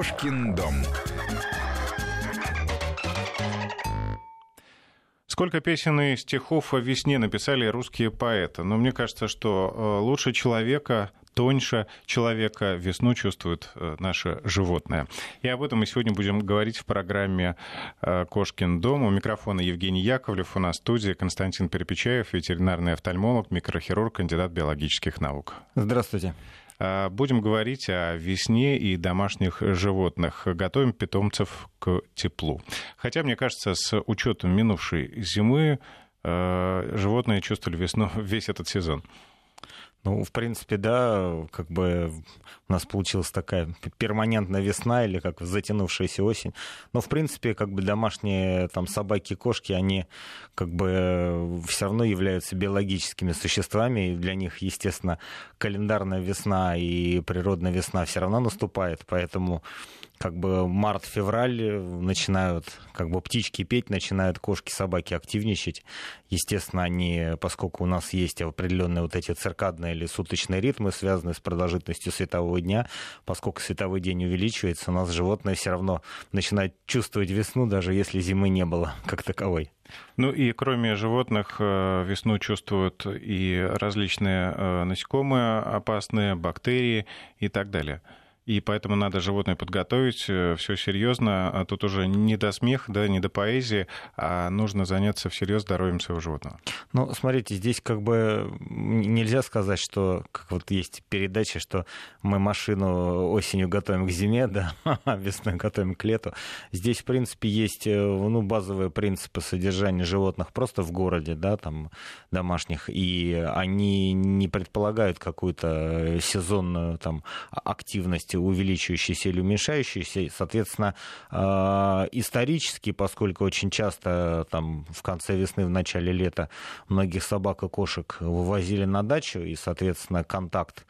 Кошкин дом. Сколько песен и стихов о весне написали русские поэты. Но мне кажется, что э, лучше человека, тоньше человека весну чувствует э, наше животное. И об этом мы сегодня будем говорить в программе э, «Кошкин дом». У микрофона Евгений Яковлев, у нас в студии Константин Перепечаев, ветеринарный офтальмолог, микрохирург, кандидат биологических наук. Здравствуйте. Будем говорить о весне и домашних животных. Готовим питомцев к теплу. Хотя, мне кажется, с учетом минувшей зимы э, животные чувствовали весну весь этот сезон. Ну, в принципе, да, как бы у нас получилась такая перманентная весна или как затянувшаяся осень. Но, в принципе, как бы домашние там собаки, кошки, они как бы все равно являются биологическими существами, и для них, естественно, календарная весна и природная весна все равно наступает, поэтому как бы март-февраль начинают как бы птички петь, начинают кошки, собаки активничать. Естественно, они, поскольку у нас есть определенные вот эти циркадные или суточные ритмы, связанные с продолжительностью светового дня, поскольку световой день увеличивается, у нас животное все равно начинает чувствовать весну, даже если зимы не было как таковой. Ну и кроме животных э, весну чувствуют и различные э, насекомые опасные, бактерии и так далее и поэтому надо животное подготовить, э, все серьезно. А тут уже не до смеха, да, не до поэзии, а нужно заняться всерьез здоровьем своего животного. Ну, смотрите, здесь как бы нельзя сказать, что как вот есть передача, что мы машину осенью готовим к зиме, да, а весной готовим к лету. Здесь, в принципе, есть э, ну, базовые принципы содержания животных просто в городе, да, там, домашних, и они не предполагают какую-то сезонную там активность увеличивающийся или уменьшающийся. Соответственно, а, исторически, поскольку очень часто там, в конце весны, в начале лета многих собак и кошек вывозили на дачу, и, соответственно, контакт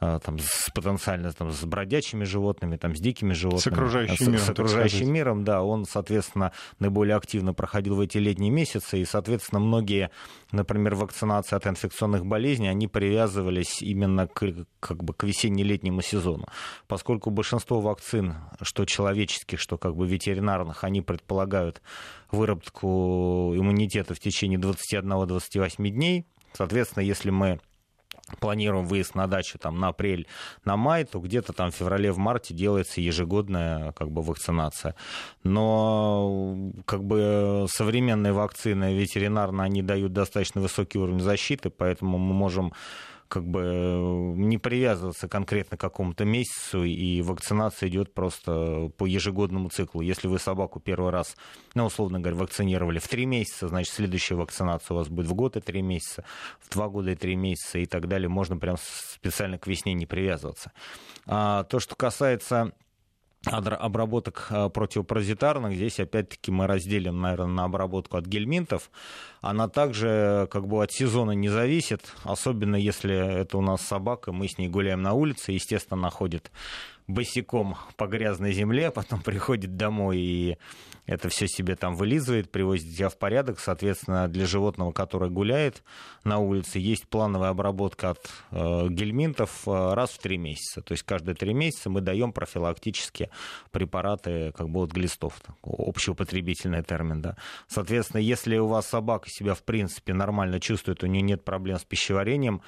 там, с потенциально там, с бродячими животными, там, с дикими животными. С окружающим с, миром. С окружающим миром, да. Он, соответственно, наиболее активно проходил в эти летние месяцы, и, соответственно, многие, например, вакцинации от инфекционных болезней, они привязывались именно к, как бы, к весенне-летнему сезону. Поскольку большинство вакцин, что человеческих, что как бы ветеринарных, они предполагают выработку иммунитета в течение 21-28 дней, Соответственно, если мы планируем выезд на дачу там, на апрель, на май, то где-то там в феврале, в марте делается ежегодная как бы, вакцинация. Но как бы, современные вакцины ветеринарно, они дают достаточно высокий уровень защиты, поэтому мы можем как бы э, не привязываться конкретно к какому-то месяцу, и вакцинация идет просто по ежегодному циклу. Если вы собаку первый раз, ну, условно говоря, вакцинировали в три месяца, значит, следующая вакцинация у вас будет в год и три месяца, в два года и три месяца и так далее. Можно прям специально к весне не привязываться. А то, что касается обработок а, противопаразитарных. Здесь опять-таки мы разделим, наверное, на обработку от гельминтов. Она также как бы от сезона не зависит, особенно если это у нас собака, мы с ней гуляем на улице, естественно, находит босиком по грязной земле, потом приходит домой и это все себе там вылизывает, приводит себя в порядок. Соответственно, для животного, которое гуляет на улице, есть плановая обработка от э, гельминтов э, раз в три месяца. То есть каждые три месяца мы даем профилактические препараты как бы от глистов. Общеупотребительный термин, да. Соответственно, если у вас собака себя в принципе нормально чувствует, у нее нет проблем с пищеварением,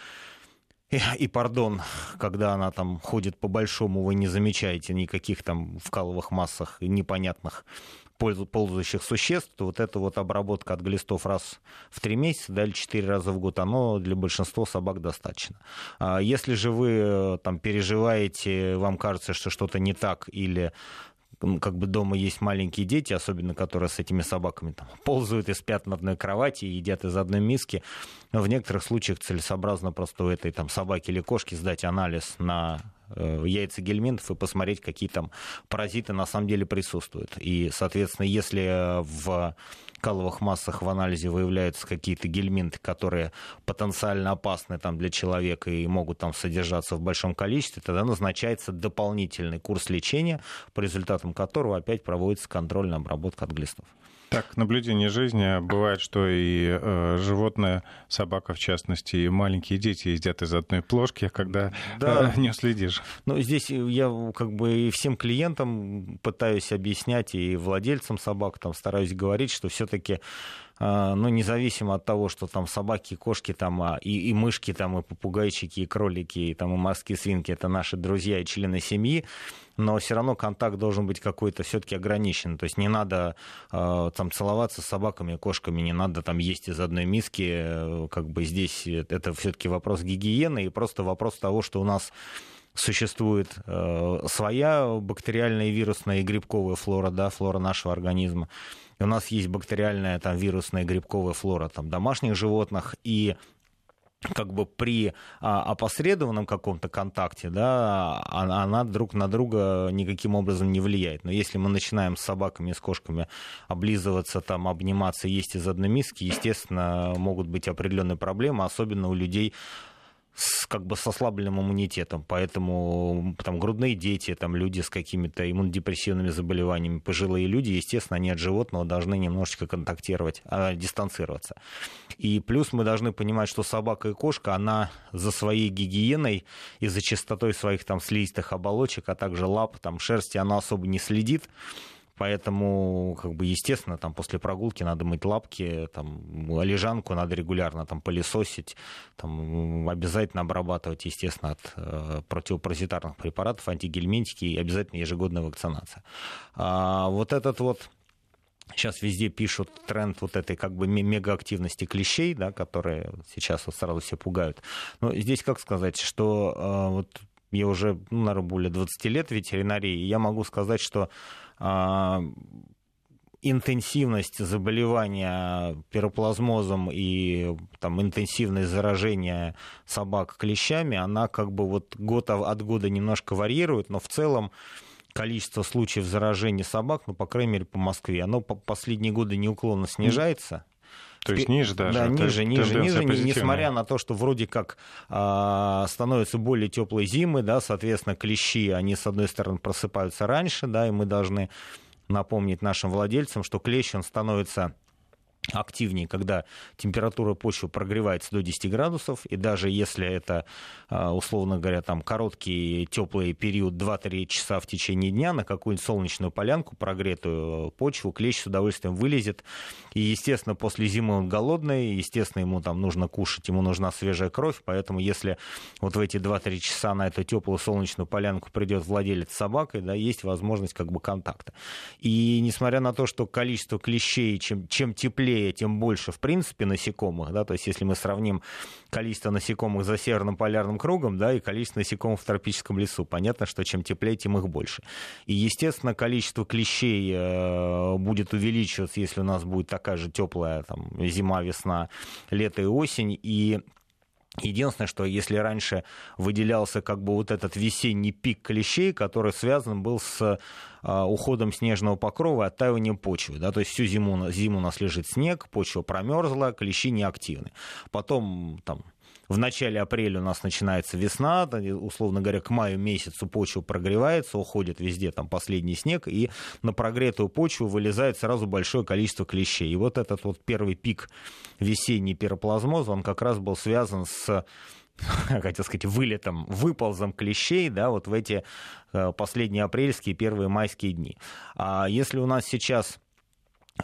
и, и, пардон, когда она там ходит по большому, вы не замечаете никаких там вкаловых массах непонятных ползающих существ, то вот эта вот обработка от глистов раз в три месяца, да, или четыре раза в год, оно для большинства собак достаточно. А если же вы э, там переживаете, вам кажется, что что-то не так, или как бы дома есть маленькие дети, особенно которые с этими собаками там, ползают и спят на одной кровати и едят из одной миски. Но в некоторых случаях целесообразно просто у этой там, собаки или кошки сдать анализ на яйца гельминтов и посмотреть, какие там паразиты на самом деле присутствуют. И, соответственно, если в каловых массах в анализе выявляются какие-то гельминты, которые потенциально опасны там, для человека и могут там содержаться в большом количестве, тогда назначается дополнительный курс лечения, по результатам которого опять проводится контрольная обработка от глистов. Так, наблюдение жизни. Бывает, что и э, животное, собака в частности, и маленькие дети едят из одной плошки, когда да. э, не следишь. Ну, здесь я как бы и всем клиентам пытаюсь объяснять, и владельцам собак там стараюсь говорить, что все-таки а, ну, независимо от того, что там собаки, кошки, там, а, и, и мышки, там, и попугайчики, и кролики, и, там, и морские свинки, это наши друзья и члены семьи, но все равно контакт должен быть какой-то все-таки ограничен. То есть не надо э, там целоваться с собаками, кошками, не надо там есть из одной миски. Как бы здесь это все-таки вопрос гигиены и просто вопрос того, что у нас существует э, своя бактериальная, вирусная и грибковая флора, да, флора нашего организма. И у нас есть бактериальная, там, вирусная, грибковая флора там, домашних животных, и как бы при а, опосредованном каком-то контакте, да, она, она друг на друга никаким образом не влияет. Но если мы начинаем с собаками, с кошками облизываться, там, обниматься, есть из одной миски, естественно, могут быть определенные проблемы, особенно у людей с, как бы с ослабленным иммунитетом, поэтому там грудные дети, там люди с какими-то иммунодепрессивными заболеваниями, пожилые люди, естественно, они от животного должны немножечко контактировать, а, дистанцироваться. И плюс мы должны понимать, что собака и кошка, она за своей гигиеной и за чистотой своих там слизистых оболочек, а также лап, там шерсти, она особо не следит. Поэтому, как бы, естественно, там после прогулки надо мыть лапки, там, лежанку надо регулярно там пылесосить, там, обязательно обрабатывать, естественно, от э, противопаразитарных препаратов, антигельминтики и обязательно ежегодная вакцинация. А вот этот вот Сейчас везде пишут тренд вот этой как бы мегаактивности клещей, да, которые сейчас вот сразу все пугают. Но здесь как сказать, что э, вот я уже, ну, наверное, более 20 лет в ветеринарии, и я могу сказать, что интенсивность заболевания пироплазмозом и там, интенсивность заражения собак клещами, она как бы вот год от года немножко варьирует, но в целом количество случаев заражения собак, ну, по крайней мере, по Москве, оно по последние годы неуклонно снижается. То есть ниже даже? Да, ниже, ниже, ниже, несмотря на то, что вроде как а, становятся более теплые зимы, да, соответственно, клещи, они, с одной стороны, просыпаются раньше, да, и мы должны напомнить нашим владельцам, что клещ, он становится активнее, когда температура почвы прогревается до 10 градусов, и даже если это, а, условно говоря, там короткий теплый период 2-3 часа в течение дня на какую-нибудь солнечную полянку, прогретую почву, клещ с удовольствием вылезет. И, естественно, после зимы он голодный, естественно, ему там нужно кушать, ему нужна свежая кровь, поэтому если вот в эти 2-3 часа на эту теплую солнечную полянку придет владелец с собакой, да, есть возможность как бы контакта. И несмотря на то, что количество клещей, чем, чем теплее теплее, тем больше, в принципе, насекомых, да, то есть если мы сравним количество насекомых за северным полярным кругом, да, и количество насекомых в тропическом лесу, понятно, что чем теплее, тем их больше. И, естественно, количество клещей э, будет увеличиваться, если у нас будет такая же теплая там, зима, весна, лето и осень, и Единственное, что если раньше выделялся как бы вот этот весенний пик клещей, который связан был с а, уходом снежного покрова и оттаиванием почвы. Да, то есть всю зиму, зиму у нас лежит снег, почва промерзла, клещи неактивны. Потом там, в начале апреля у нас начинается весна, условно говоря, к маю месяцу почва прогревается, уходит везде там последний снег, и на прогретую почву вылезает сразу большое количество клещей. И вот этот вот первый пик весенний пироплазмоза, он как раз был связан с хотел сказать, вылетом, выползом клещей, да, вот в эти э, последние апрельские, первые майские дни. А если у нас сейчас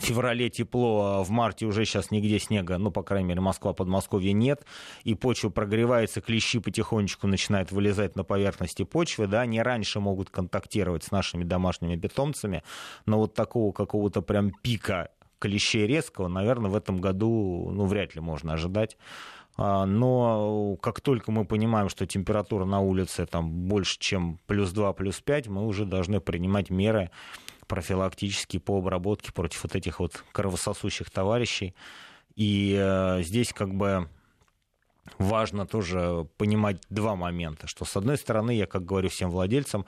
феврале тепло, а в марте уже сейчас нигде снега, ну, по крайней мере, Москва, Подмосковье нет, и почва прогревается, клещи потихонечку начинают вылезать на поверхности почвы, да, они раньше могут контактировать с нашими домашними питомцами, но вот такого какого-то прям пика клещей резкого, наверное, в этом году, ну, вряд ли можно ожидать. А, но как только мы понимаем, что температура на улице там больше, чем плюс 2, плюс 5, мы уже должны принимать меры, профилактические по обработке против вот этих вот кровососущих товарищей. И э, здесь как бы важно тоже понимать два момента, что с одной стороны, я как говорю всем владельцам,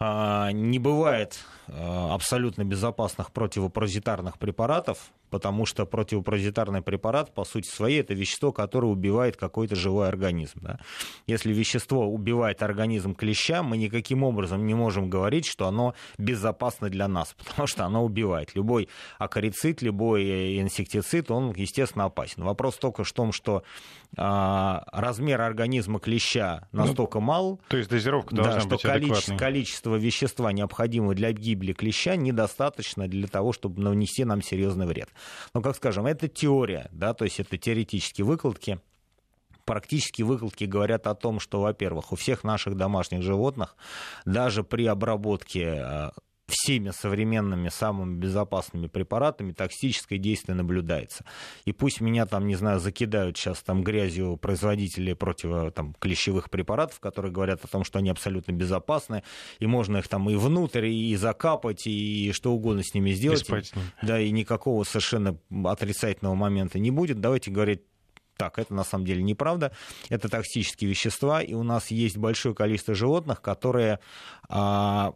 э, не бывает э, абсолютно безопасных противопаразитарных препаратов, потому что противопаразитарный препарат, по сути своей, это вещество, которое убивает какой-то живой организм. Да? Если вещество убивает организм клеща, мы никаким образом не можем говорить, что оно безопасно для нас, потому что оно убивает. Любой акарицид, любой инсектицид, он, естественно, опасен. Вопрос только в том, что а, размер организма клеща ну, настолько ну, мал, то есть дозировка должна да, что быть количество, количество вещества, необходимого для гибели клеща, недостаточно для того, чтобы нанести нам серьезный вред. Но, как скажем, это теория, да, то есть это теоретические выкладки, практически выкладки говорят о том, что, во-первых, у всех наших домашних животных даже при обработке а, всеми современными, самыми безопасными препаратами токсическое действие наблюдается. И пусть меня там, не знаю, закидают сейчас там грязью производители против там, клещевых препаратов, которые говорят о том, что они абсолютно безопасны, и можно их там и внутрь, и закапать, и что угодно с ними сделать. И да, и никакого совершенно отрицательного момента не будет. Давайте говорить так, это на самом деле неправда. Это токсические вещества, и у нас есть большое количество животных, которые, а,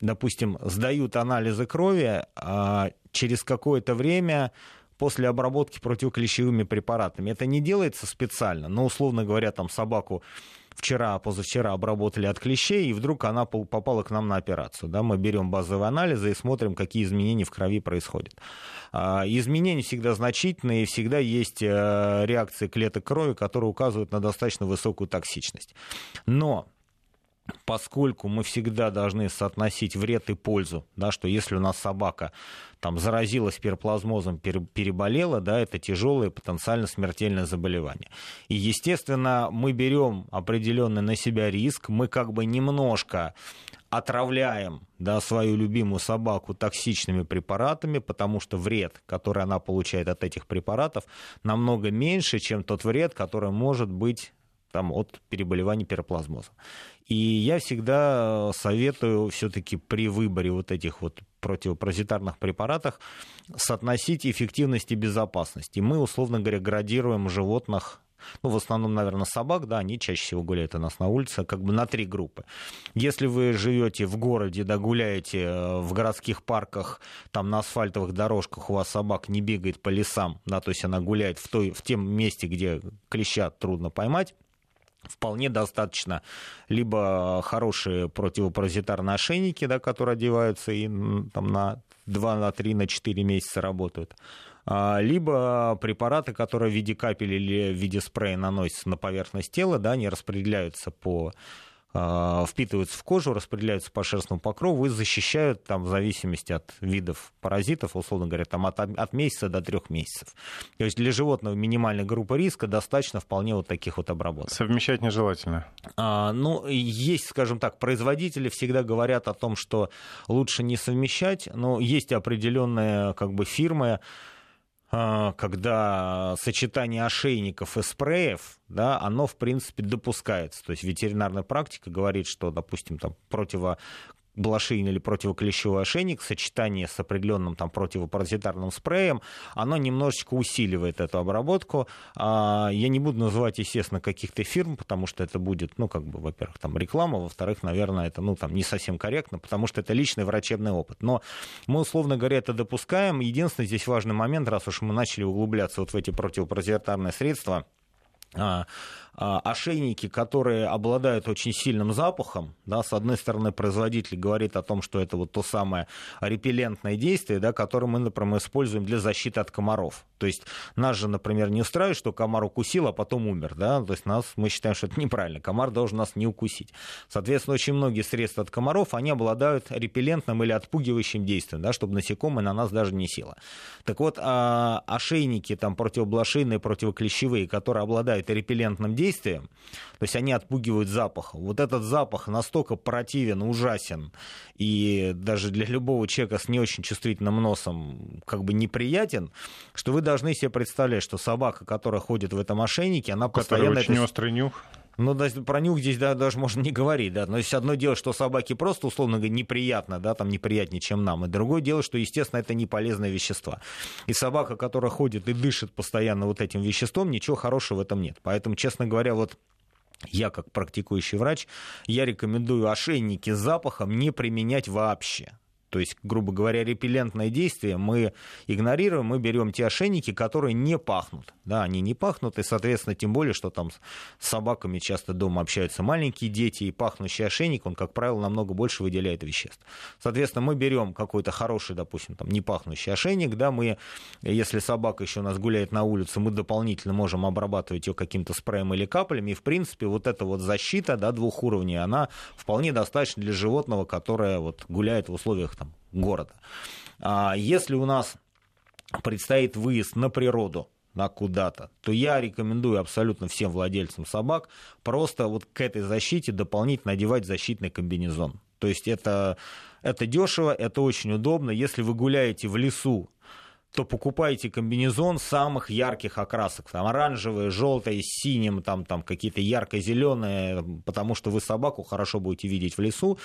допустим, сдают анализы крови, а через какое-то время после обработки противоклещевыми препаратами. Это не делается специально, но, условно говоря, там собаку вчера, позавчера обработали от клещей, и вдруг она попала к нам на операцию. Да, мы берем базовые анализы и смотрим, какие изменения в крови происходят. А, изменения всегда значительные, всегда есть э, реакции клеток крови, которые указывают на достаточно высокую токсичность. Но поскольку мы всегда должны соотносить вред и пользу, да, что если у нас собака там, заразилась пироплазмозом, переболела, да, это тяжелое потенциально смертельное заболевание. И, естественно, мы берем определенный на себя риск, мы как бы немножко отравляем да, свою любимую собаку токсичными препаратами, потому что вред, который она получает от этих препаратов, намного меньше, чем тот вред, который может быть там, от переболевания пироплазмозом. И я всегда советую все-таки при выборе вот этих вот противопаразитарных препаратов соотносить эффективность и безопасность. И мы, условно говоря, градируем животных ну, в основном, наверное, собак, да, они чаще всего гуляют у нас на улице, как бы на три группы. Если вы живете в городе, да, гуляете э, в городских парках, там на асфальтовых дорожках у вас собак не бегает по лесам, да, то есть она гуляет в, той, в тем месте, где клеща трудно поймать, вполне достаточно. Либо хорошие противопаразитарные ошейники, да, которые одеваются и там, на 2, на 3, на 4 месяца работают, а, либо препараты, которые в виде капель или в виде спрея наносятся на поверхность тела, да, они распределяются по впитываются в кожу, распределяются по шерстному покрову и защищают там, в зависимости от видов паразитов, условно говоря, там, от, от месяца до трех месяцев. То есть для животного минимальной группы риска достаточно вполне вот таких вот обработок. Совмещать нежелательно. А, ну, есть, скажем так, производители всегда говорят о том, что лучше не совмещать, но есть определенные как бы, фирмы, когда сочетание ошейников и спреев, да, оно, в принципе, допускается. То есть ветеринарная практика говорит, что, допустим, там, противо блошин или противоклещевой ошейник в сочетании с определенным там, противопаразитарным спреем, оно немножечко усиливает эту обработку. А, я не буду называть, естественно, каких-то фирм, потому что это будет, ну, как бы, во-первых, там реклама, во-вторых, наверное, это, ну, там, не совсем корректно, потому что это личный врачебный опыт. Но мы, условно говоря, это допускаем. Единственный здесь важный момент, раз уж мы начали углубляться вот в эти противопаразитарные средства, а, ошейники, которые обладают очень сильным запахом, да, с одной стороны, производитель говорит о том, что это вот то самое репеллентное действие, да, которое мы, например, используем для защиты от комаров. То есть нас же, например, не устраивает, что комар укусил, а потом умер, да, то есть нас, мы считаем, что это неправильно, комар должен нас не укусить. Соответственно, очень многие средства от комаров, они обладают репеллентным или отпугивающим действием, да, чтобы насекомое на нас даже не село. Так вот, а, ошейники там противоблошиные, противоклещевые, которые обладают репеллентным действием, то есть они отпугивают запах. Вот этот запах настолько противен, ужасен, и даже для любого человека с не очень чувствительным носом как бы неприятен, что вы должны себе представлять, что собака, которая ходит в этом ошейнике, она постоянно... Очень это... острый нюх. Ну, да, про нюх здесь да, даже можно не говорить, да. Но есть одно дело, что собаке просто, условно говоря, неприятно, да, там неприятнее, чем нам. И другое дело, что, естественно, это не полезные вещества. И собака, которая ходит и дышит постоянно вот этим веществом, ничего хорошего в этом нет. Поэтому, честно говоря, вот я, как практикующий врач, я рекомендую ошейники с запахом не применять вообще. То есть, грубо говоря, репеллентное действие мы игнорируем, мы берем те ошейники, которые не пахнут. Да, они не пахнут, и, соответственно, тем более, что там с собаками часто дома общаются маленькие дети, и пахнущий ошейник, он, как правило, намного больше выделяет веществ. Соответственно, мы берем какой-то хороший, допустим, там, не пахнущий ошейник, да, мы, если собака еще у нас гуляет на улице, мы дополнительно можем обрабатывать ее каким-то спреем или каплями, и, в принципе, вот эта вот защита, да, двух уровней, она вполне достаточна для животного, которое вот гуляет в условиях там, города. А если у нас предстоит выезд на природу, на куда-то, то я рекомендую абсолютно всем владельцам собак просто вот к этой защите дополнительно одевать защитный комбинезон. То есть это, это дешево, это очень удобно. Если вы гуляете в лесу то покупайте комбинезон самых ярких окрасок. Там оранжевые, желтые, синим, там, там какие-то ярко-зеленые, потому что вы собаку хорошо будете видеть в лесу.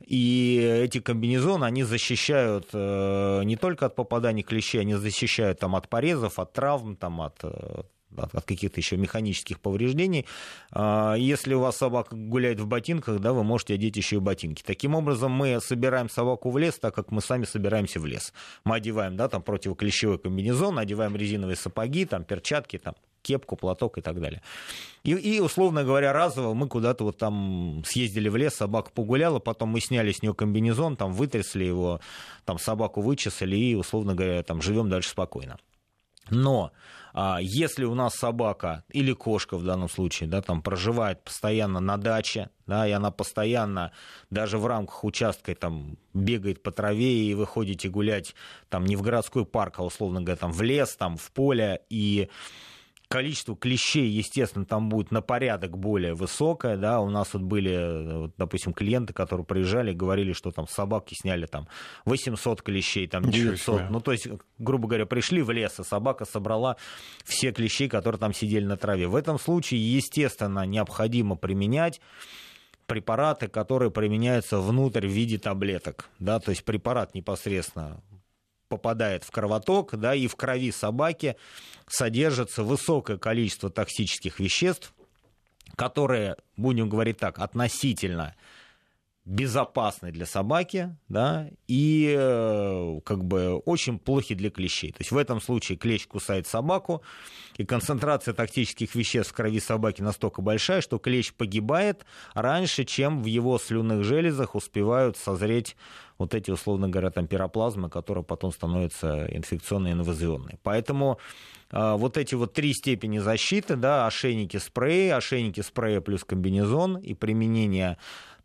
И эти комбинезоны, они защищают э, не только от попаданий клещей, они защищают там, от порезов, от травм, там, от э, от каких-то еще механических повреждений. А, если у вас собака гуляет в ботинках, да, вы можете одеть еще и ботинки. Таким образом, мы собираем собаку в лес, так как мы сами собираемся в лес. Мы одеваем, да, там противоклещевой комбинезон, одеваем резиновые сапоги, там перчатки, там кепку, платок и так далее. И, и, условно говоря, разово мы куда-то вот там съездили в лес, собака погуляла, потом мы сняли с нее комбинезон, там вытрясли его, там собаку вычесали и, условно говоря, там живем дальше спокойно. Но а, если у нас собака или кошка в данном случае, да, там проживает постоянно на даче, да, и она постоянно даже в рамках участка там бегает по траве и вы ходите гулять там не в городской парк, а условно говоря, там в лес, там в поле, и количество клещей, естественно, там будет на порядок более высокое, да, у нас вот были, вот, допустим, клиенты, которые приезжали, говорили, что там собаки сняли там 800 клещей, там 900, ну, то есть, грубо говоря, пришли в лес, и собака собрала все клещи, которые там сидели на траве. В этом случае, естественно, необходимо применять препараты, которые применяются внутрь в виде таблеток, да, то есть препарат непосредственно попадает в кровоток, да, и в крови собаки содержится высокое количество токсических веществ, которые, будем говорить так, относительно безопасны для собаки, да, и э, как бы очень плохи для клещей. То есть в этом случае клещ кусает собаку, и концентрация токсических веществ в крови собаки настолько большая, что клещ погибает раньше, чем в его слюнных железах успевают созреть вот эти, условно говоря, там пироплазмы, которые потом становятся инфекционные и инвазионные. Поэтому э, вот эти вот три степени защиты, да, ошейники спреи, ошейники спрея плюс комбинезон и применение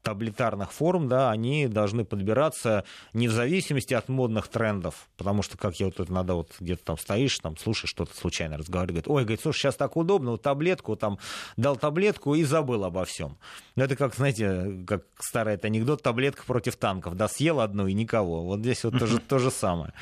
таблетарных форм, да, они должны подбираться не в зависимости от модных трендов, потому что, как я вот тут иногда вот где-то там стоишь, там слушаешь что-то случайно разговаривает, ой, говорит, слушай, сейчас так удобно, вот таблетку, там, дал таблетку и забыл обо всем. Ну, это как, знаете, как старый это анекдот, таблетка против танков, да, съел одну и никого. Вот здесь вот тоже то же самое.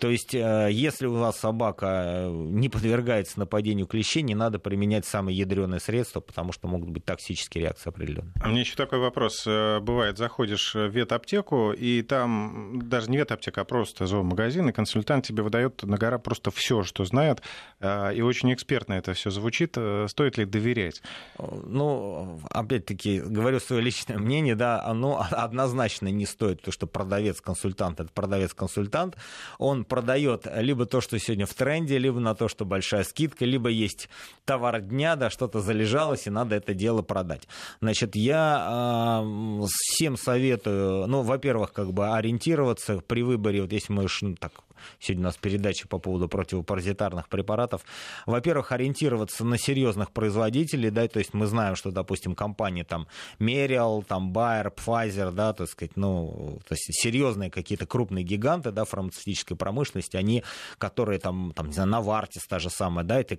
То есть, э, если у вас собака э, не подвергается нападению клещей, не надо применять самые ядреные средства, потому что могут быть токсические реакции определенные. А мне еще такой вопрос. Э, бывает, заходишь в ветаптеку, и там даже не ветаптека, а просто зоомагазин, и консультант тебе выдает на гора просто все, что знает, и очень экспертно это все звучит. Стоит ли доверять? Ну, опять-таки, говорю свое личное мнение, да, оно однозначно не стоит, потому что продавец-консультант — это продавец-консультант, он продает либо то, что сегодня в тренде, либо на то, что большая скидка, либо есть товар дня, да, что-то залежалось, и надо это дело продать. Значит, я э, всем советую, ну, во-первых, как бы ориентироваться при выборе, вот если мы ну, так сегодня у нас передача по поводу противопаразитарных препаратов. Во-первых, ориентироваться на серьезных производителей, да, то есть мы знаем, что, допустим, компании там Merial, там Bayer, Pfizer, да, так сказать, ну, то есть серьезные какие-то крупные гиганты, да, фармацевтической промышленности, они, которые там, там, не знаю, Novartis та же самая, да, это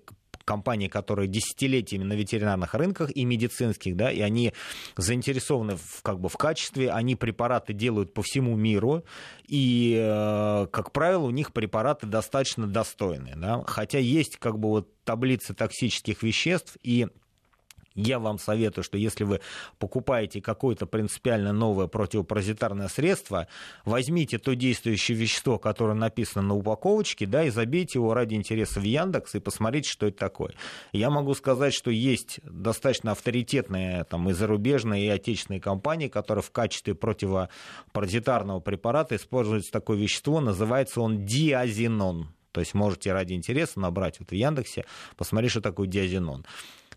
компании, которые десятилетиями на ветеринарных рынках и медицинских, да, и они заинтересованы в, как бы в качестве, они препараты делают по всему миру, и, э, как правило, у них препараты достаточно достойные, да, хотя есть как бы вот таблицы токсических веществ, и я вам советую, что если вы покупаете какое-то принципиально новое противопаразитарное средство, возьмите то действующее вещество, которое написано на упаковочке, да, и забейте его ради интереса в Яндекс и посмотрите, что это такое. Я могу сказать, что есть достаточно авторитетные там, и зарубежные, и отечественные компании, которые в качестве противопаразитарного препарата используют такое вещество, называется он диазинон. То есть можете ради интереса набрать вот в Яндексе, посмотреть, что такое диазинон.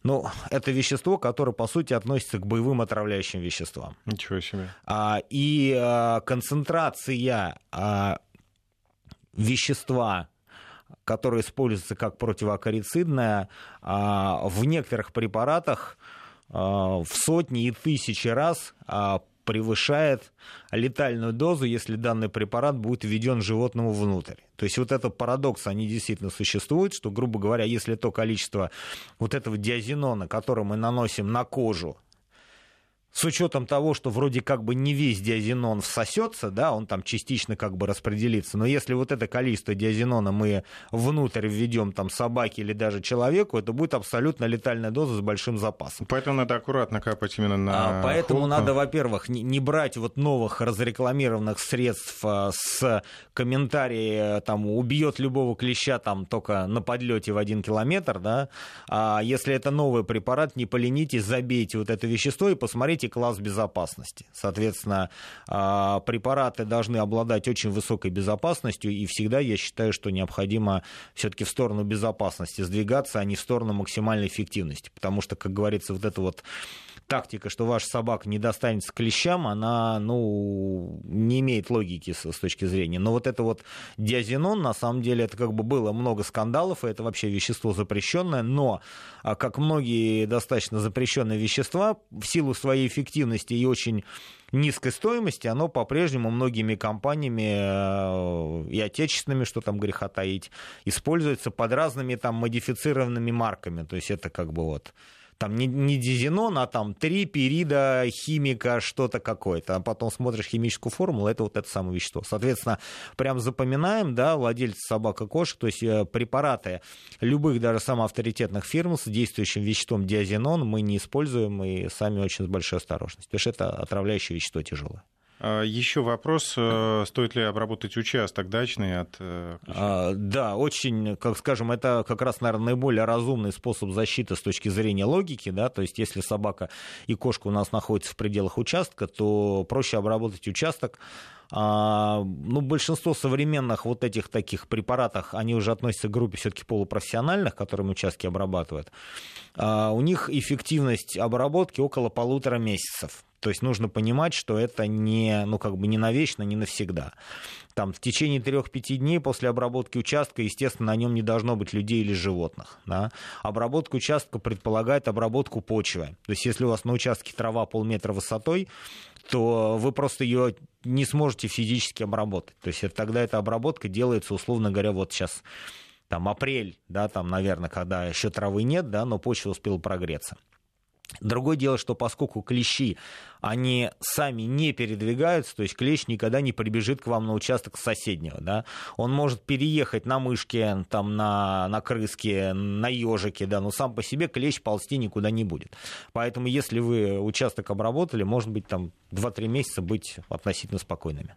Ну, это вещество, которое, по сути, относится к боевым отравляющим веществам. Ничего себе. А, и а, концентрация а, вещества которое используется как противоакарицидное, а, в некоторых препаратах а, в сотни и тысячи раз а, превышает летальную дозу, если данный препарат будет введен животному внутрь. То есть вот этот парадокс, они действительно существуют, что, грубо говоря, если то количество вот этого диазинона, которое мы наносим на кожу, с учетом того, что вроде как бы не весь диазинон всосется, да, он там частично как бы распределится, но если вот это количество диазинона мы внутрь введем там собаке или даже человеку, это будет абсолютно летальная доза с большим запасом. Поэтому надо аккуратно капать именно на а, Поэтому холку. надо, во-первых, не, не брать вот новых разрекламированных средств а, с комментарием там убьет любого клеща там только на подлете в один километр, да, а если это новый препарат, не поленитесь, забейте вот это вещество и посмотрите, третий класс безопасности. Соответственно, а, препараты должны обладать очень высокой безопасностью, и всегда я считаю, что необходимо все-таки в сторону безопасности сдвигаться, а не в сторону максимальной эффективности. Потому что, как говорится, вот это вот тактика, что ваша собака не достанется клещам, она, ну, не имеет логики с, с точки зрения. Но вот это вот диазинон, на самом деле, это как бы было много скандалов, и это вообще вещество запрещенное, но, а, как многие достаточно запрещенные вещества, в силу своей эффективности и очень низкой стоимости, оно по-прежнему многими компаниями э, и отечественными, что там греха таить, используется под разными там модифицированными марками. То есть это как бы вот там не, не дизинон, а там три перида химика, что-то какое-то. А потом смотришь химическую формулу, это вот это самое вещество. Соответственно, прям запоминаем, да, владельцы собак и кошек, то есть э, препараты любых даже самых авторитетных фирм с действующим веществом диазинон мы не используем и сами очень с большой осторожностью, потому что это отравляющее вещество тяжелое. А, Еще вопрос, э, стоит ли обработать участок дачный от э, а, Да, очень, как скажем, это как раз, наверное, наиболее разумный способ защиты с точки зрения логики, да, то есть если собака и кошка у нас находятся в пределах участка, то проще обработать участок, ну, большинство современных вот этих таких препаратов, они уже относятся к группе все-таки полупрофессиональных, которые участки обрабатывают. У них эффективность обработки около полутора месяцев. То есть нужно понимать, что это не, ну, как бы не навечно, не навсегда. Там, в течение 3-5 дней после обработки участка, естественно, на нем не должно быть людей или животных. Да? Обработка участка предполагает обработку почвы. То есть если у вас на участке трава полметра высотой, то вы просто ее не сможете физически обработать. То есть тогда эта обработка делается, условно говоря, вот сейчас там апрель, да, там, наверное, когда еще травы нет, да, но почва успела прогреться. Другое дело, что поскольку клещи, они сами не передвигаются, то есть клещ никогда не прибежит к вам на участок соседнего, да, он может переехать на мышке, там, на, на крыске, на ежике, да, но сам по себе клещ ползти никуда не будет. Поэтому, если вы участок обработали, может быть, там 2-3 месяца быть относительно спокойными.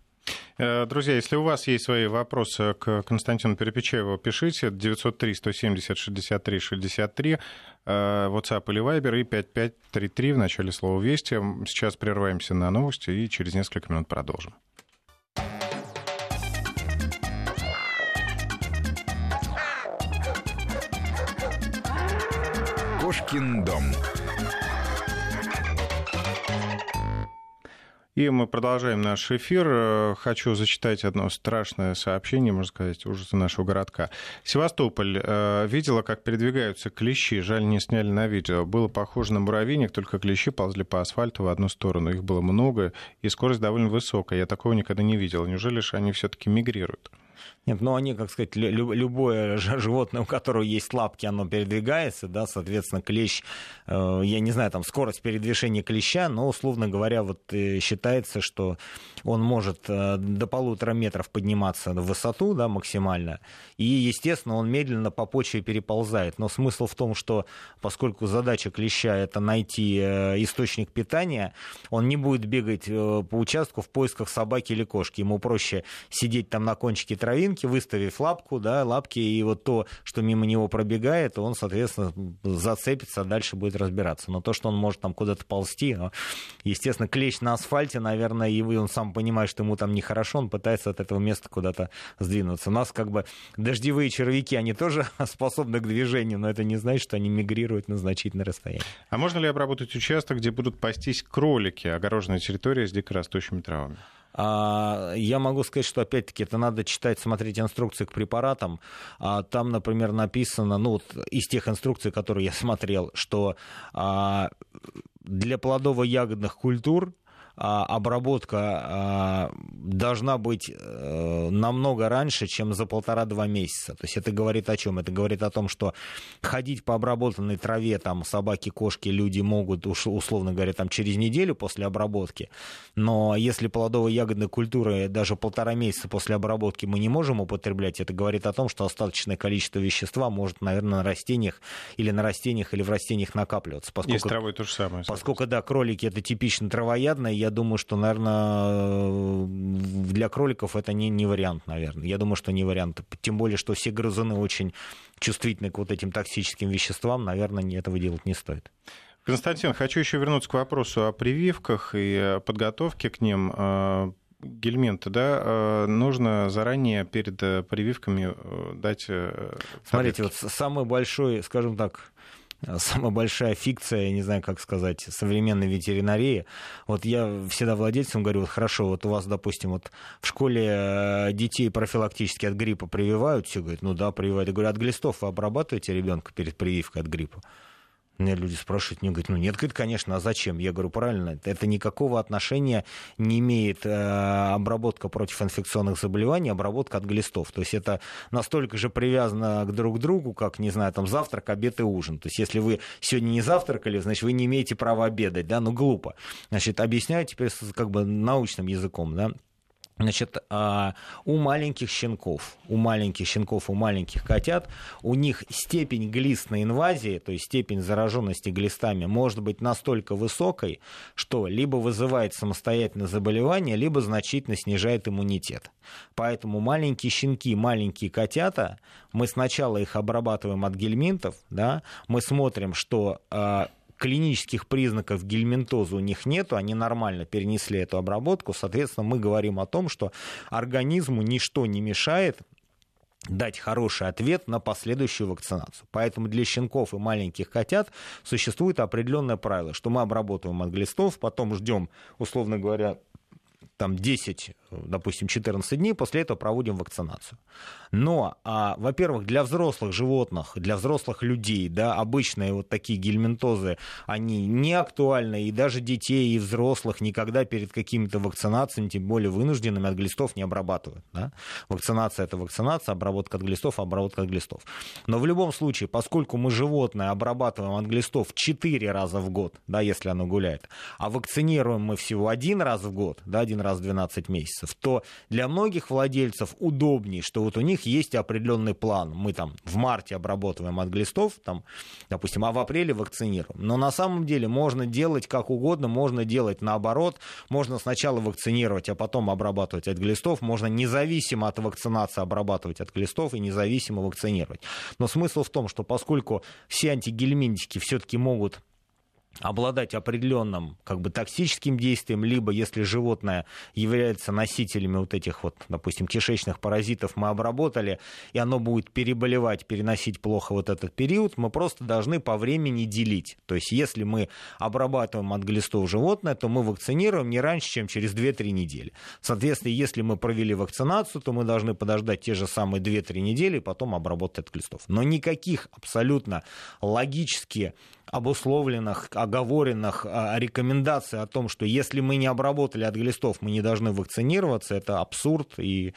Э, друзья, если у вас есть свои вопросы к Константину Перепечаеву, пишите 903-170-63-63, WhatsApp или Viber и 5533 в начале слова «Вести». Сейчас прерываемся на новости и через несколько минут продолжим. Кошкин дом. И мы продолжаем наш эфир. Э, хочу зачитать одно страшное сообщение, можно сказать, ужасы нашего городка. Севастополь. Э, видела, как передвигаются клещи. Жаль, не сняли на видео. Было похоже на муравейник, только клещи ползли по асфальту в одну сторону. Их было много, и скорость довольно высокая. Я такого никогда не видел. Неужели же они все таки мигрируют? Нет, ну они, как сказать, любое животное, у которого есть лапки, оно передвигается, да, соответственно, клещ, э, я не знаю, там скорость передвижения клеща, но, условно говоря, вот э, считается, что он может э, до полутора метров подниматься в высоту, да, максимально, и, естественно, он медленно по почве переползает. Но смысл в том, что поскольку задача клеща это найти источник питания, он не будет бегать по участку в поисках собаки или кошки. Ему проще сидеть там на кончике травинки, стенки, выставив лапку, да, лапки, и вот то, что мимо него пробегает, он, соответственно, зацепится, а дальше будет разбираться. Но то, что он может там куда-то ползти, ну, естественно, клещ на асфальте, наверное, и он сам понимает, что ему там нехорошо, он пытается от этого места куда-то сдвинуться. У нас как бы дождевые червяки, они тоже способны к движению, но это не значит, что они мигрируют на значительное расстояние. А можно ли обработать участок, где будут пастись кролики, огороженная территория с дикорастущими травами? А, я могу сказать, что опять-таки это надо читать, смотреть инструкции к препаратам. А, там, например, написано, ну вот из тех инструкций, которые я смотрел, что а, для плодово-ягодных культур обработка а, должна быть э, намного раньше, чем за полтора-два месяца. То есть это говорит о чем? Это говорит о том, что ходить по обработанной траве, там, собаки, кошки, люди могут, условно говоря, там, через неделю после обработки. Но если плодово-ягодные культуры даже полтора месяца после обработки мы не можем употреблять, это говорит о том, что остаточное количество вещества может, наверное, на растениях или на растениях или в растениях накапливаться. Поскольку, И с травой то же самое. Поскольку, да, кролики это типично травоядные, я думаю, что, наверное, для кроликов это не, не вариант, наверное. Я думаю, что не вариант. Тем более, что все грызуны очень чувствительны к вот этим токсическим веществам, наверное, этого делать не стоит. Константин, хочу еще вернуться к вопросу о прививках и подготовке к ним. Э, гельменты, да, э, нужно заранее перед прививками э, дать... Смотрите, вот самый большой, скажем так, самая большая фикция, я не знаю, как сказать, современной ветеринарии. Вот я всегда владельцам говорю, вот хорошо, вот у вас, допустим, вот в школе э, детей профилактически от гриппа прививают, все говорят, ну да, прививают. Я говорю, от глистов вы обрабатываете ребенка перед прививкой от гриппа? Мне люди спрашивают, мне говорят, ну нет, говорит, конечно, а зачем? Я говорю, правильно, это никакого отношения не имеет э, обработка против инфекционных заболеваний, обработка от глистов. То есть это настолько же привязано к друг другу, как, не знаю, там завтрак, обед и ужин. То есть если вы сегодня не завтракали, значит, вы не имеете права обедать, да, ну глупо. Значит, объясняю теперь как бы научным языком, да. Значит, а, у маленьких щенков, у маленьких щенков, у маленьких котят, у них степень глистной инвазии, то есть степень зараженности глистами, может быть настолько высокой, что либо вызывает самостоятельное заболевание, либо значительно снижает иммунитет. Поэтому маленькие щенки, маленькие котята, мы сначала их обрабатываем от гельминтов, да, мы смотрим, что а, клинических признаков гельминтоза у них нету, они нормально перенесли эту обработку, соответственно, мы говорим о том, что организму ничто не мешает дать хороший ответ на последующую вакцинацию. Поэтому для щенков и маленьких котят существует определенное правило, что мы обработываем от глистов, потом ждем, условно говоря, там 10, допустим, 14 дней, после этого проводим вакцинацию. Но, а, во-первых, для взрослых животных, для взрослых людей, да, обычные вот такие гельминтозы, они не актуальны, и даже детей и взрослых никогда перед какими-то вакцинациями, тем более вынужденными, от глистов не обрабатывают. Да? Вакцинация это вакцинация, обработка от глистов, обработка от глистов. Но в любом случае, поскольку мы животное обрабатываем от глистов 4 раза в год, да, если оно гуляет, а вакцинируем мы всего один раз в год, да, один раз в 12 месяцев, то для многих владельцев удобнее, что вот у них есть определенный план. Мы там в марте обработываем от глистов, там, допустим, а в апреле вакцинируем. Но на самом деле можно делать как угодно, можно делать наоборот. Можно сначала вакцинировать, а потом обрабатывать от глистов. Можно независимо от вакцинации обрабатывать от глистов и независимо вакцинировать. Но смысл в том, что поскольку все антигельминтики все-таки могут обладать определенным как бы токсическим действием, либо если животное является носителями вот этих вот, допустим, кишечных паразитов, мы обработали, и оно будет переболевать, переносить плохо вот этот период, мы просто должны по времени делить. То есть если мы обрабатываем от глистов животное, то мы вакцинируем не раньше, чем через 2-3 недели. Соответственно, если мы провели вакцинацию, то мы должны подождать те же самые 2-3 недели и потом обработать от глистов. Но никаких абсолютно логически обусловленных, оговоренных а, рекомендаций о том, что если мы не обработали от глистов, мы не должны вакцинироваться, это абсурд, и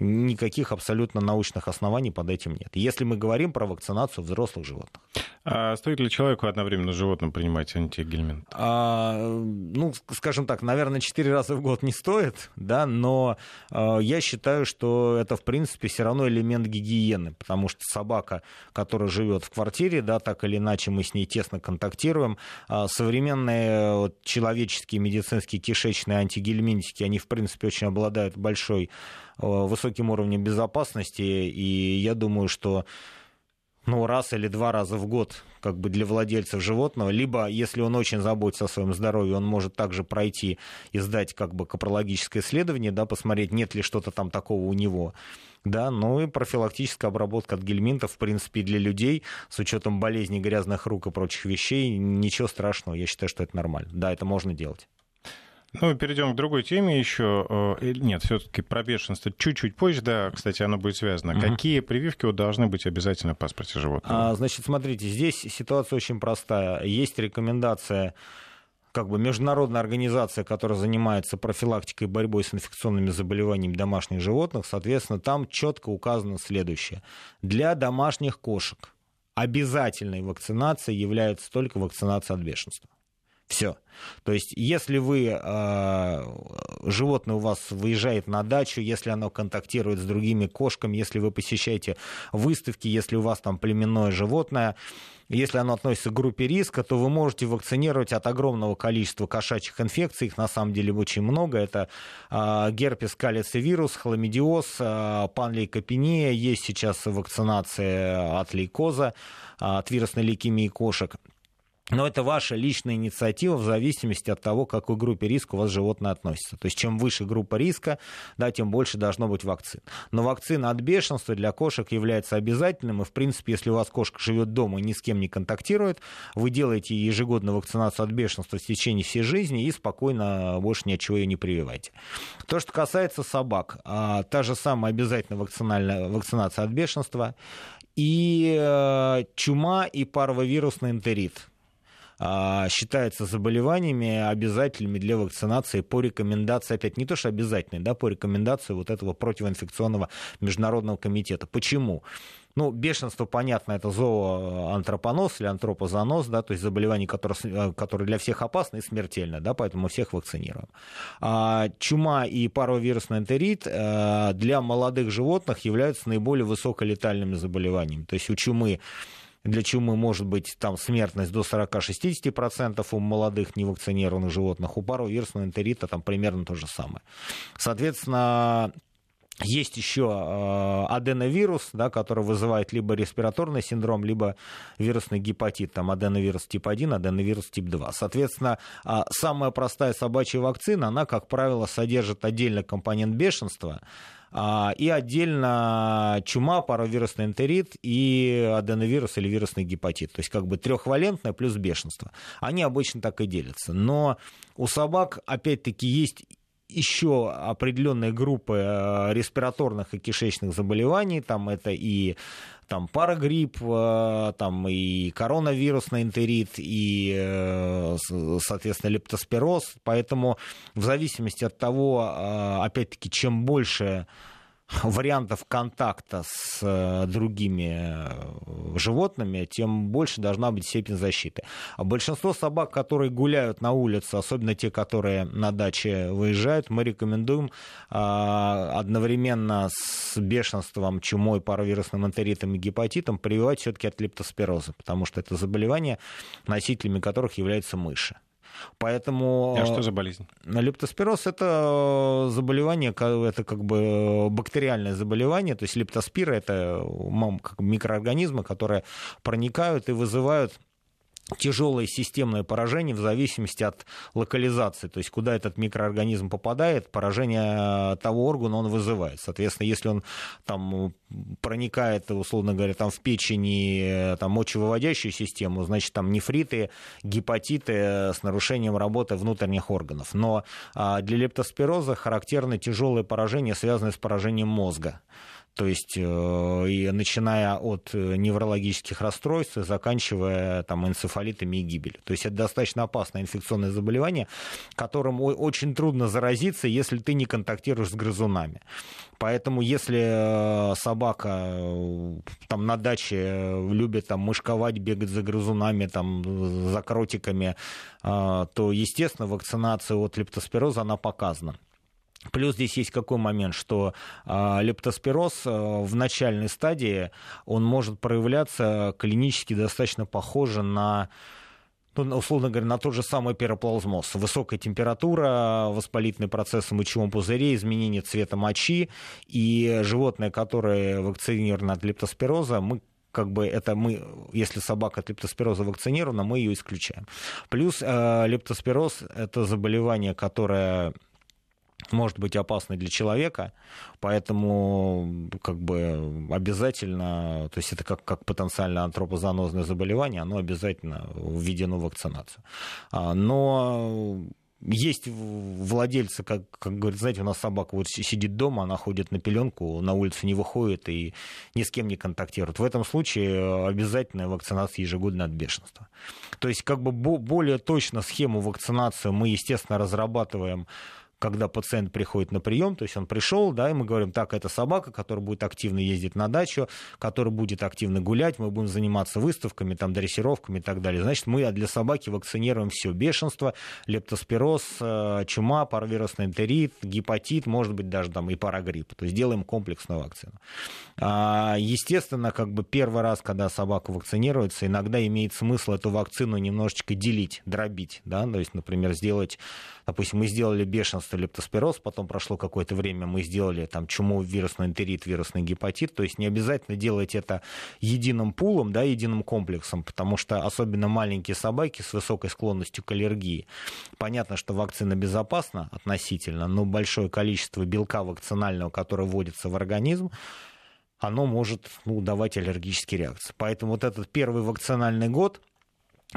никаких абсолютно научных оснований под этим нет. Если мы говорим про вакцинацию взрослых животных. А стоит ли человеку одновременно животным принимать антигельминт? А, ну, скажем так, наверное, четыре раза в год не стоит, да, но а, я считаю, что это, в принципе, все равно элемент гигиены, потому что собака, которая живет в квартире, да, так или иначе мы с ней тесно контактируем. А, современные вот, человеческие медицинские кишечные антигельминтики, они, в принципе, очень обладают большой, высоким уровнем безопасности, и я думаю, что ну, раз или два раза в год как бы для владельцев животного, либо, если он очень заботится о своем здоровье, он может также пройти и сдать как бы капрологическое исследование, да, посмотреть, нет ли что-то там такого у него. Да, ну и профилактическая обработка от гельминтов, в принципе, для людей с учетом болезней грязных рук и прочих вещей, ничего страшного, я считаю, что это нормально. Да, это можно делать. Ну, перейдем к другой теме еще. Э, нет, все-таки про бешенство чуть-чуть позже, да, кстати, оно будет связано. Угу. Какие прививки должны быть обязательно в паспорте животного? А, значит, смотрите, здесь ситуация очень простая. Есть рекомендация как бы международная организация, которая занимается профилактикой и борьбой с инфекционными заболеваниями домашних животных, соответственно, там четко указано следующее. Для домашних кошек обязательной вакцинацией является только вакцинация от бешенства. Все. То есть, если вы, э, животное у вас выезжает на дачу, если оно контактирует с другими кошками, если вы посещаете выставки, если у вас там племенное животное, если оно относится к группе риска, то вы можете вакцинировать от огромного количества кошачьих инфекций, их на самом деле очень много. Это э, герпес, калицевирус, хламидиоз, э, панлейкопения, есть сейчас вакцинация от лейкоза, от вирусной лейкемии кошек. Но это ваша личная инициатива в зависимости от того, к какой группе риска у вас животное относится. То есть чем выше группа риска, да, тем больше должно быть вакцин. Но вакцина от бешенства для кошек является обязательным. И, в принципе, если у вас кошка живет дома и ни с кем не контактирует, вы делаете ежегодную вакцинацию от бешенства в течение всей жизни и спокойно больше ни от чего ее не прививайте. То, что касается собак, а, та же самая обязательная вакцинация от бешенства и э, чума и паровирусный энтерит считаются заболеваниями обязательными для вакцинации по рекомендации, опять не то, что обязательные, да, по рекомендации вот этого противоинфекционного международного комитета. Почему? Ну, бешенство, понятно, это зооантропоноз или антропозоноз, да, то есть заболевание, которое, э, которое для всех опасно и смертельно, да, поэтому мы всех вакцинируем. А чума и паровирусный энтерит э, для молодых животных являются наиболее высоколетальными заболеваниями. То есть у чумы для чумы может быть там смертность до 40-60% у молодых невакцинированных животных, у паровирусного энтерита там примерно то же самое. Соответственно, есть еще э, аденовирус, да, который вызывает либо респираторный синдром, либо вирусный гепатит, там аденовирус тип 1, аденовирус тип 2. Соответственно, э, самая простая собачья вакцина, она, как правило, содержит отдельный компонент бешенства, а, и отдельно чума, паровирусный энтерит и аденовирус или вирусный гепатит. То есть как бы трехвалентное плюс бешенство. Они обычно так и делятся. Но у собак, опять-таки, есть еще определенные группы э, респираторных и кишечных заболеваний, там это и там парагрипп, э, там и коронавирусный энтерит, и, э, соответственно, лептоспироз. Поэтому в зависимости от того, опять-таки, чем больше вариантов контакта с э, другими э, животными, тем больше должна быть степень защиты. А большинство собак, которые гуляют на улице, особенно те, которые на даче выезжают, мы рекомендуем а, одновременно с бешенством, чумой, паровирусным энтеритом и гепатитом прививать все-таки от лептоспироза, потому что это заболевания, носителями которых являются мыши. Поэтому... А что за болезнь? Лептоспироз – это заболевание, это как бы бактериальное заболевание, то есть лептоспира – это микроорганизмы, которые проникают и вызывают тяжелое системное поражение в зависимости от локализации, то есть куда этот микроорганизм попадает, поражение того органа он вызывает. Соответственно, если он там проникает, условно говоря, там в печени, там мочевыводящую систему, значит, там нефриты, гепатиты с нарушением работы внутренних органов. Но а, для лептоспироза характерны тяжелые поражения, связанные с поражением мозга. То есть, и начиная от неврологических расстройств, заканчивая там, энцефалитами и гибелью. То есть это достаточно опасное инфекционное заболевание, которым очень трудно заразиться, если ты не контактируешь с грызунами. Поэтому если собака там на даче любит там мышковать, бегать за грызунами, там, за кротиками, то, естественно, вакцинация от лептоспироза, она показана. Плюс здесь есть какой момент, что э, лептоспироз э, в начальной стадии, он может проявляться клинически достаточно похоже на ну, условно говоря, на тот же самый пироплазмоз. Высокая температура, воспалительные процессы мочевом пузыре, изменение цвета мочи. И животное, которое вакцинировано от лептоспироза, мы как бы это мы, если собака от лептоспироза вакцинирована, мы ее исключаем. Плюс э, лептоспироз – это заболевание, которое может быть опасной для человека, поэтому как бы обязательно, то есть это как, как потенциально антропозанозное заболевание, оно обязательно введено в вакцинацию. А, но есть владельцы, как, как говорят, знаете, у нас собака вот сидит дома, она ходит на пеленку, на улицу не выходит и ни с кем не контактирует. В этом случае обязательная вакцинация ежегодно от бешенства. То есть как бы более точно схему вакцинации мы, естественно, разрабатываем когда пациент приходит на прием, то есть он пришел, да, и мы говорим, так, это собака, которая будет активно ездить на дачу, которая будет активно гулять, мы будем заниматься выставками, там, дрессировками и так далее. Значит, мы для собаки вакцинируем все. Бешенство, лептоспироз, э, чума, паровирусный энтерит, гепатит, может быть, даже там и парагрипп. То есть делаем комплексную вакцину. А, естественно, как бы первый раз, когда собака вакцинируется, иногда имеет смысл эту вакцину немножечко делить, дробить, да, то есть, например, сделать Допустим, мы сделали бешенство, лептоспироз, потом прошло какое-то время, мы сделали там чуму, вирусный энтерит, вирусный гепатит. То есть не обязательно делать это единым пулом, да, единым комплексом, потому что особенно маленькие собаки с высокой склонностью к аллергии. Понятно, что вакцина безопасна относительно, но большое количество белка вакцинального, которое вводится в организм, оно может ну, давать аллергические реакции. Поэтому вот этот первый вакцинальный год,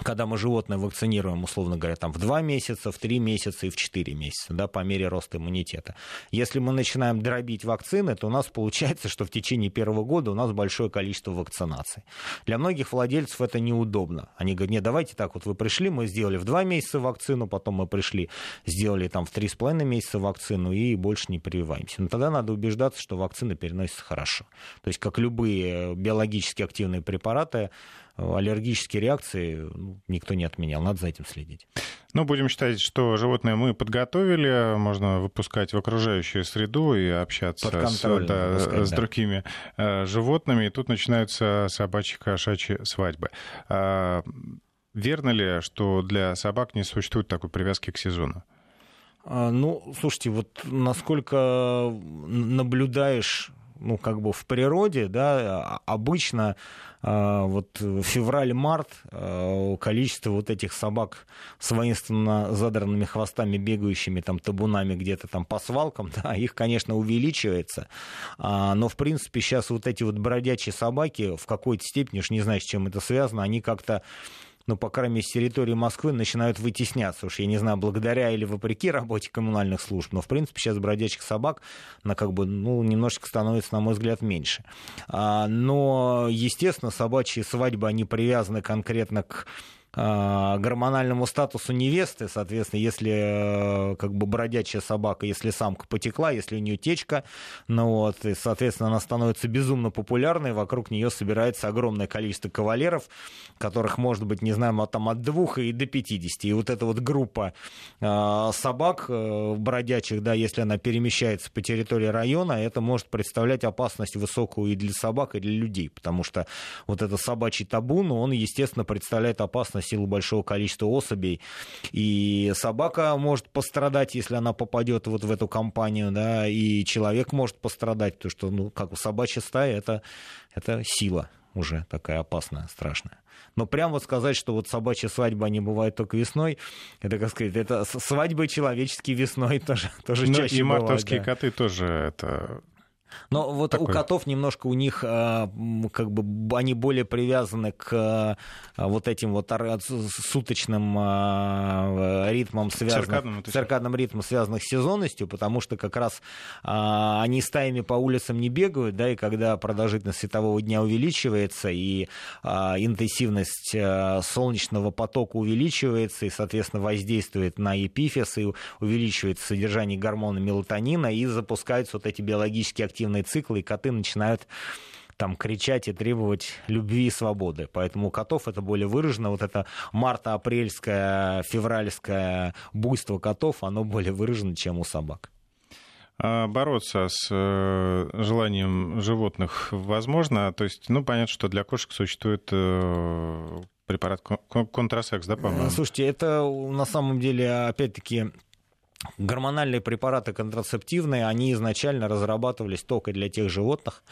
когда мы животное вакцинируем, условно говоря, там, в 2 месяца, в 3 месяца и в 4 месяца, да, по мере роста иммунитета. Если мы начинаем дробить вакцины, то у нас получается, что в течение первого года у нас большое количество вакцинаций. Для многих владельцев это неудобно. Они говорят, нет, давайте так, вот вы пришли, мы сделали в 2 месяца вакцину, потом мы пришли, сделали там в 3,5 месяца вакцину и больше не прививаемся. Но тогда надо убеждаться, что вакцина переносится хорошо. То есть, как любые биологически активные препараты, аллергические реакции ну, никто не отменял. Надо за этим следить. Ну, будем считать, что животное мы подготовили, можно выпускать в окружающую среду и общаться с, да, с да. другими э, животными. И тут начинаются собачьи кошачьи свадьбы. А, верно ли, что для собак не существует такой привязки к сезону? А, ну, слушайте, вот насколько наблюдаешь ну, как бы в природе, да, обычно вот февраль-март а, количество вот этих собак с воинственно задранными хвостами, бегающими там табунами где-то там по свалкам, да, их, конечно, увеличивается, а, но, в принципе, сейчас вот эти вот бродячие собаки в какой-то степени, уж не знаю, с чем это связано, они как-то ну, по крайней мере, с территории Москвы начинают вытесняться. Уж я не знаю, благодаря или вопреки работе коммунальных служб, но, в принципе, сейчас бродячих собак, на как бы, ну, немножечко становится, на мой взгляд, меньше. А, но, естественно, собачьи свадьбы, они привязаны конкретно к гормональному статусу невесты, соответственно, если э, как бы бродячая собака, если самка потекла, если у нее течка, ну вот, и, соответственно, она становится безумно популярной, вокруг нее собирается огромное количество кавалеров, которых может быть, не знаю, там от двух и до 50. И вот эта вот группа э, собак э, бродячих, да, если она перемещается по территории района, это может представлять опасность высокую и для собак, и для людей, потому что вот этот собачий табун, он, естественно, представляет опасность силу большого количества особей. И собака может пострадать, если она попадет вот в эту компанию, да, и человек может пострадать, потому что, ну, как у собачья стая, это, это сила уже такая опасная, страшная. Но прям вот сказать, что вот собачья свадьба, они бывают только весной, это, как сказать, это свадьбы человеческие весной тоже, тоже ну, чаще И мартовские бывают, да. коты тоже это Но вот Такой. у котов немножко у них а, как бы они более привязаны к а, вот этим вот суточным а, ритмам, связанных, циркадным, циркадным ритмам, связанных с сезонностью, потому что как раз они стаями по улицам не бегают, да, и когда продолжительность светового дня увеличивается и интенсивность солнечного потока увеличивается и, соответственно, воздействует на эпифиз и увеличивается содержание гормона мелатонина и запускаются вот эти биологически активные циклы, и коты начинают там кричать и требовать любви и свободы. Поэтому у котов это более выражено. Вот это марто-апрельское, февральское буйство котов, оно более выражено, чем у собак. А бороться с э, желанием животных возможно. То есть, ну, понятно, что для кошек существует э, препарат контрасекс, да, по-моему? Слушайте, это на самом деле, опять-таки, Гормональные препараты контрацептивные, они изначально разрабатывались только для тех животных,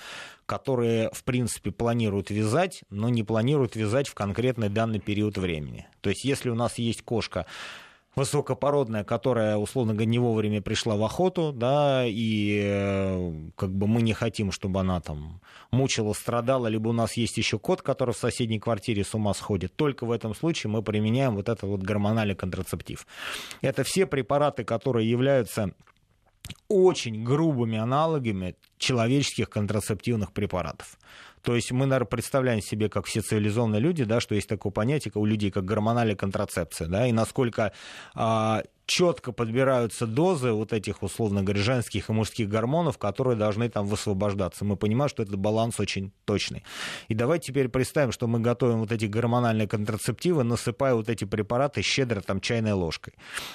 которые, в принципе, планируют вязать, но не планируют вязать в конкретный данный период времени. То есть, если у нас есть кошка, высокопородная, которая, условно говоря, не вовремя пришла в охоту, да, и э, как бы мы не хотим, чтобы она там мучила, страдала, либо у нас есть еще кот, который в соседней квартире с ума сходит. Только в этом случае мы применяем вот этот вот гормональный контрацептив. Это все препараты, которые являются очень грубыми аналогами человеческих контрацептивных препаратов. То есть мы, наверное, представляем себе, как все цивилизованные люди, да, что есть такое понятие у людей, как гормональная контрацепция, да, и насколько а, четко подбираются дозы вот этих, условно говоря, женских и мужских гормонов, которые должны там высвобождаться. Мы понимаем, что этот баланс очень точный. И давайте теперь представим, что мы готовим вот эти гормональные контрацептивы, насыпая вот эти препараты щедро там чайной ложкой.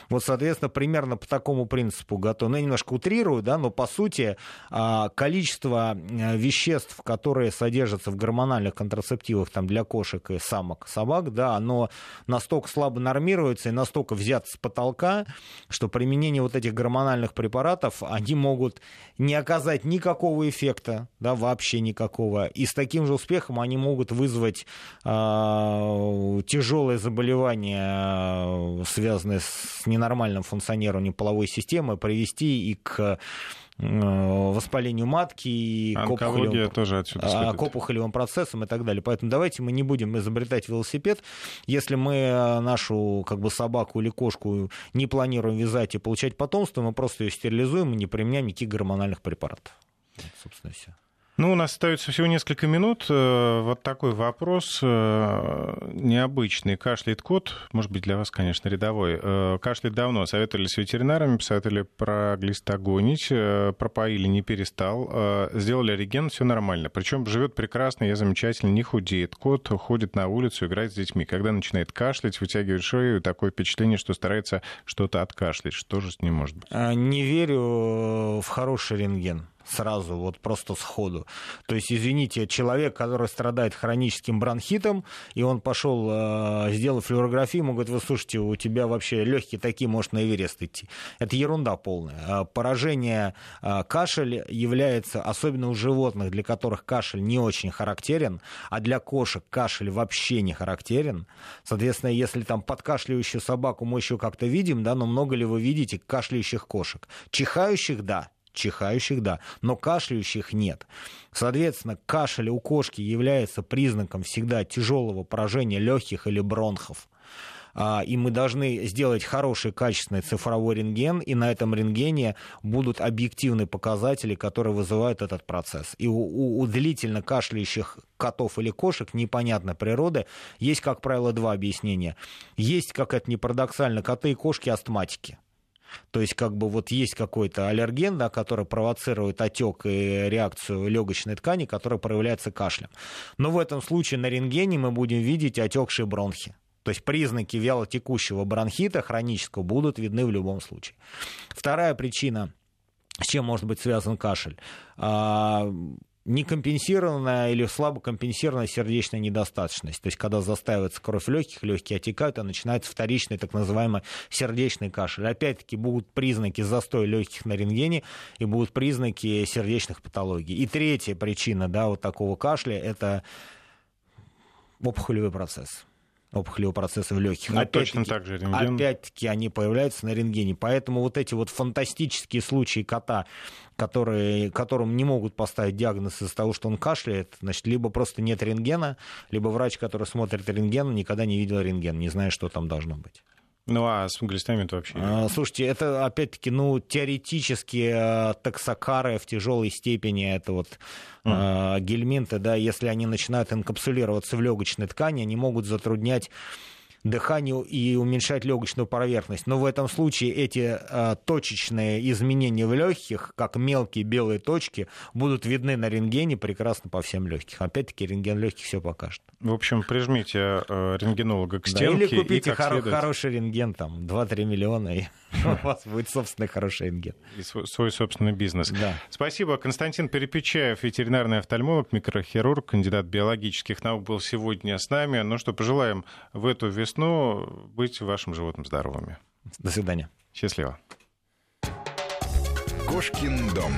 Вот, соответственно, примерно по такому принципу готовим. Ну, я немножко утрирую, да, но по сути а, количество э, веществ, которые содержатся в гормональных контрацептивах там, для кошек и самок, собак, да, оно настолько слабо нормируется и настолько взято с потолка, что применение вот этих гормональных препаратов, они могут не оказать никакого эффекта, да, вообще никакого. И с таким же успехом они могут вызвать э, тяжелые заболевания, связанные с ненормальным функционированием половой системы, привести и к воспалению матки и Онкология тоже отсюда а, к опухолевым процессам и так далее. Поэтому давайте мы не будем изобретать велосипед. Если мы э, нашу как бы, собаку или кошку не планируем вязать и получать потомство, мы просто ее стерилизуем и не применяем никаких гормональных препаратов. Вот, собственно, все. Ну, у нас остается всего несколько минут. Э, вот такой вопрос э, необычный. Кашляет кот, может быть, для вас, конечно, рядовой. Э, кашляет давно. Советовали с ветеринарами, посоветовали проглистогонить, пропоили, не перестал. Сделали реген, все нормально. Причем живет прекрасно, я замечательно, не худеет. Кот ходит на улицу, играет с детьми. Когда начинает кашлять, вытягивает шею, такое впечатление, что старается что-то откашлять. Что же с ним может быть? Не верю в хороший рентген сразу, вот просто сходу. То есть, извините, человек, который страдает хроническим бронхитом, и он пошел, э, сделал флюорографию, ему говорят, вы слушайте, у тебя вообще легкие такие, может на Эверест идти. Это ерунда полная. А поражение э, кашель является, особенно у животных, для которых кашель не очень характерен, а для кошек кашель вообще не характерен. Соответственно, если там подкашливающую собаку мы еще как-то видим, да, но много ли вы видите кашляющих кошек? Чихающих, да, чихающих, да, но кашляющих нет. Соответственно, кашель у кошки является признаком всегда тяжелого поражения легких или бронхов а, и мы должны сделать хороший, качественный цифровой рентген, и на этом рентгене будут объективные показатели, которые вызывают этот процесс. И у, у, у длительно кашляющих котов или кошек непонятной природы есть, как правило, два объяснения. Есть, как это не парадоксально, коты и кошки астматики. То есть как бы вот есть какой-то аллерген, да, который провоцирует отек и реакцию легочной ткани, которая проявляется кашлем. Но в этом случае на рентгене мы будем видеть отекшие бронхи. То есть признаки вялотекущего бронхита хронического будут видны в любом случае. Вторая причина, с чем может быть связан кашель а, некомпенсированная или слабо компенсированная сердечная недостаточность. То есть, когда застаивается кровь легких, легкие отекают, а начинается вторичный так называемый сердечный кашель. Опять-таки будут признаки застоя легких на рентгене и будут признаки сердечных патологий. И третья причина да, вот такого кашля – это опухолевый процесс опухолевого процесса в легких. Ну, точно так же рентген. Опять-таки они появляются на рентгене. Поэтому вот эти вот фантастические случаи кота, которые, которым не могут поставить диагноз из-за того, что он кашляет, значит, либо просто нет рентгена, либо врач, который смотрит рентген, никогда не видел рентген, не знает, что там должно быть. Ну, а с глистами это вообще... А, слушайте, это, опять-таки, ну, теоретически э, таксокары в тяжелой степени, это вот mm. э, гельминты, да, если они начинают инкапсулироваться в легочной ткани, они могут затруднять дыханию и уменьшать легочную поверхность. Но в этом случае эти а, точечные изменения в легких, как мелкие белые точки, будут видны на рентгене прекрасно по всем легких. Опять-таки рентген легких все покажет. В общем, прижмите э, рентгенолога к стенке. Да, или купите и хор- следует... хороший рентген, там, 2-3 миллиона, и у вас будет собственный хороший рентген. И свой, свой собственный бизнес. Да. Спасибо. Константин Перепечаев, ветеринарный офтальмолог, микрохирург, кандидат биологических наук, был сегодня с нами. Ну что, пожелаем в эту весну быть вашим животным здоровыми. До свидания. Счастливо. Кошкин дом.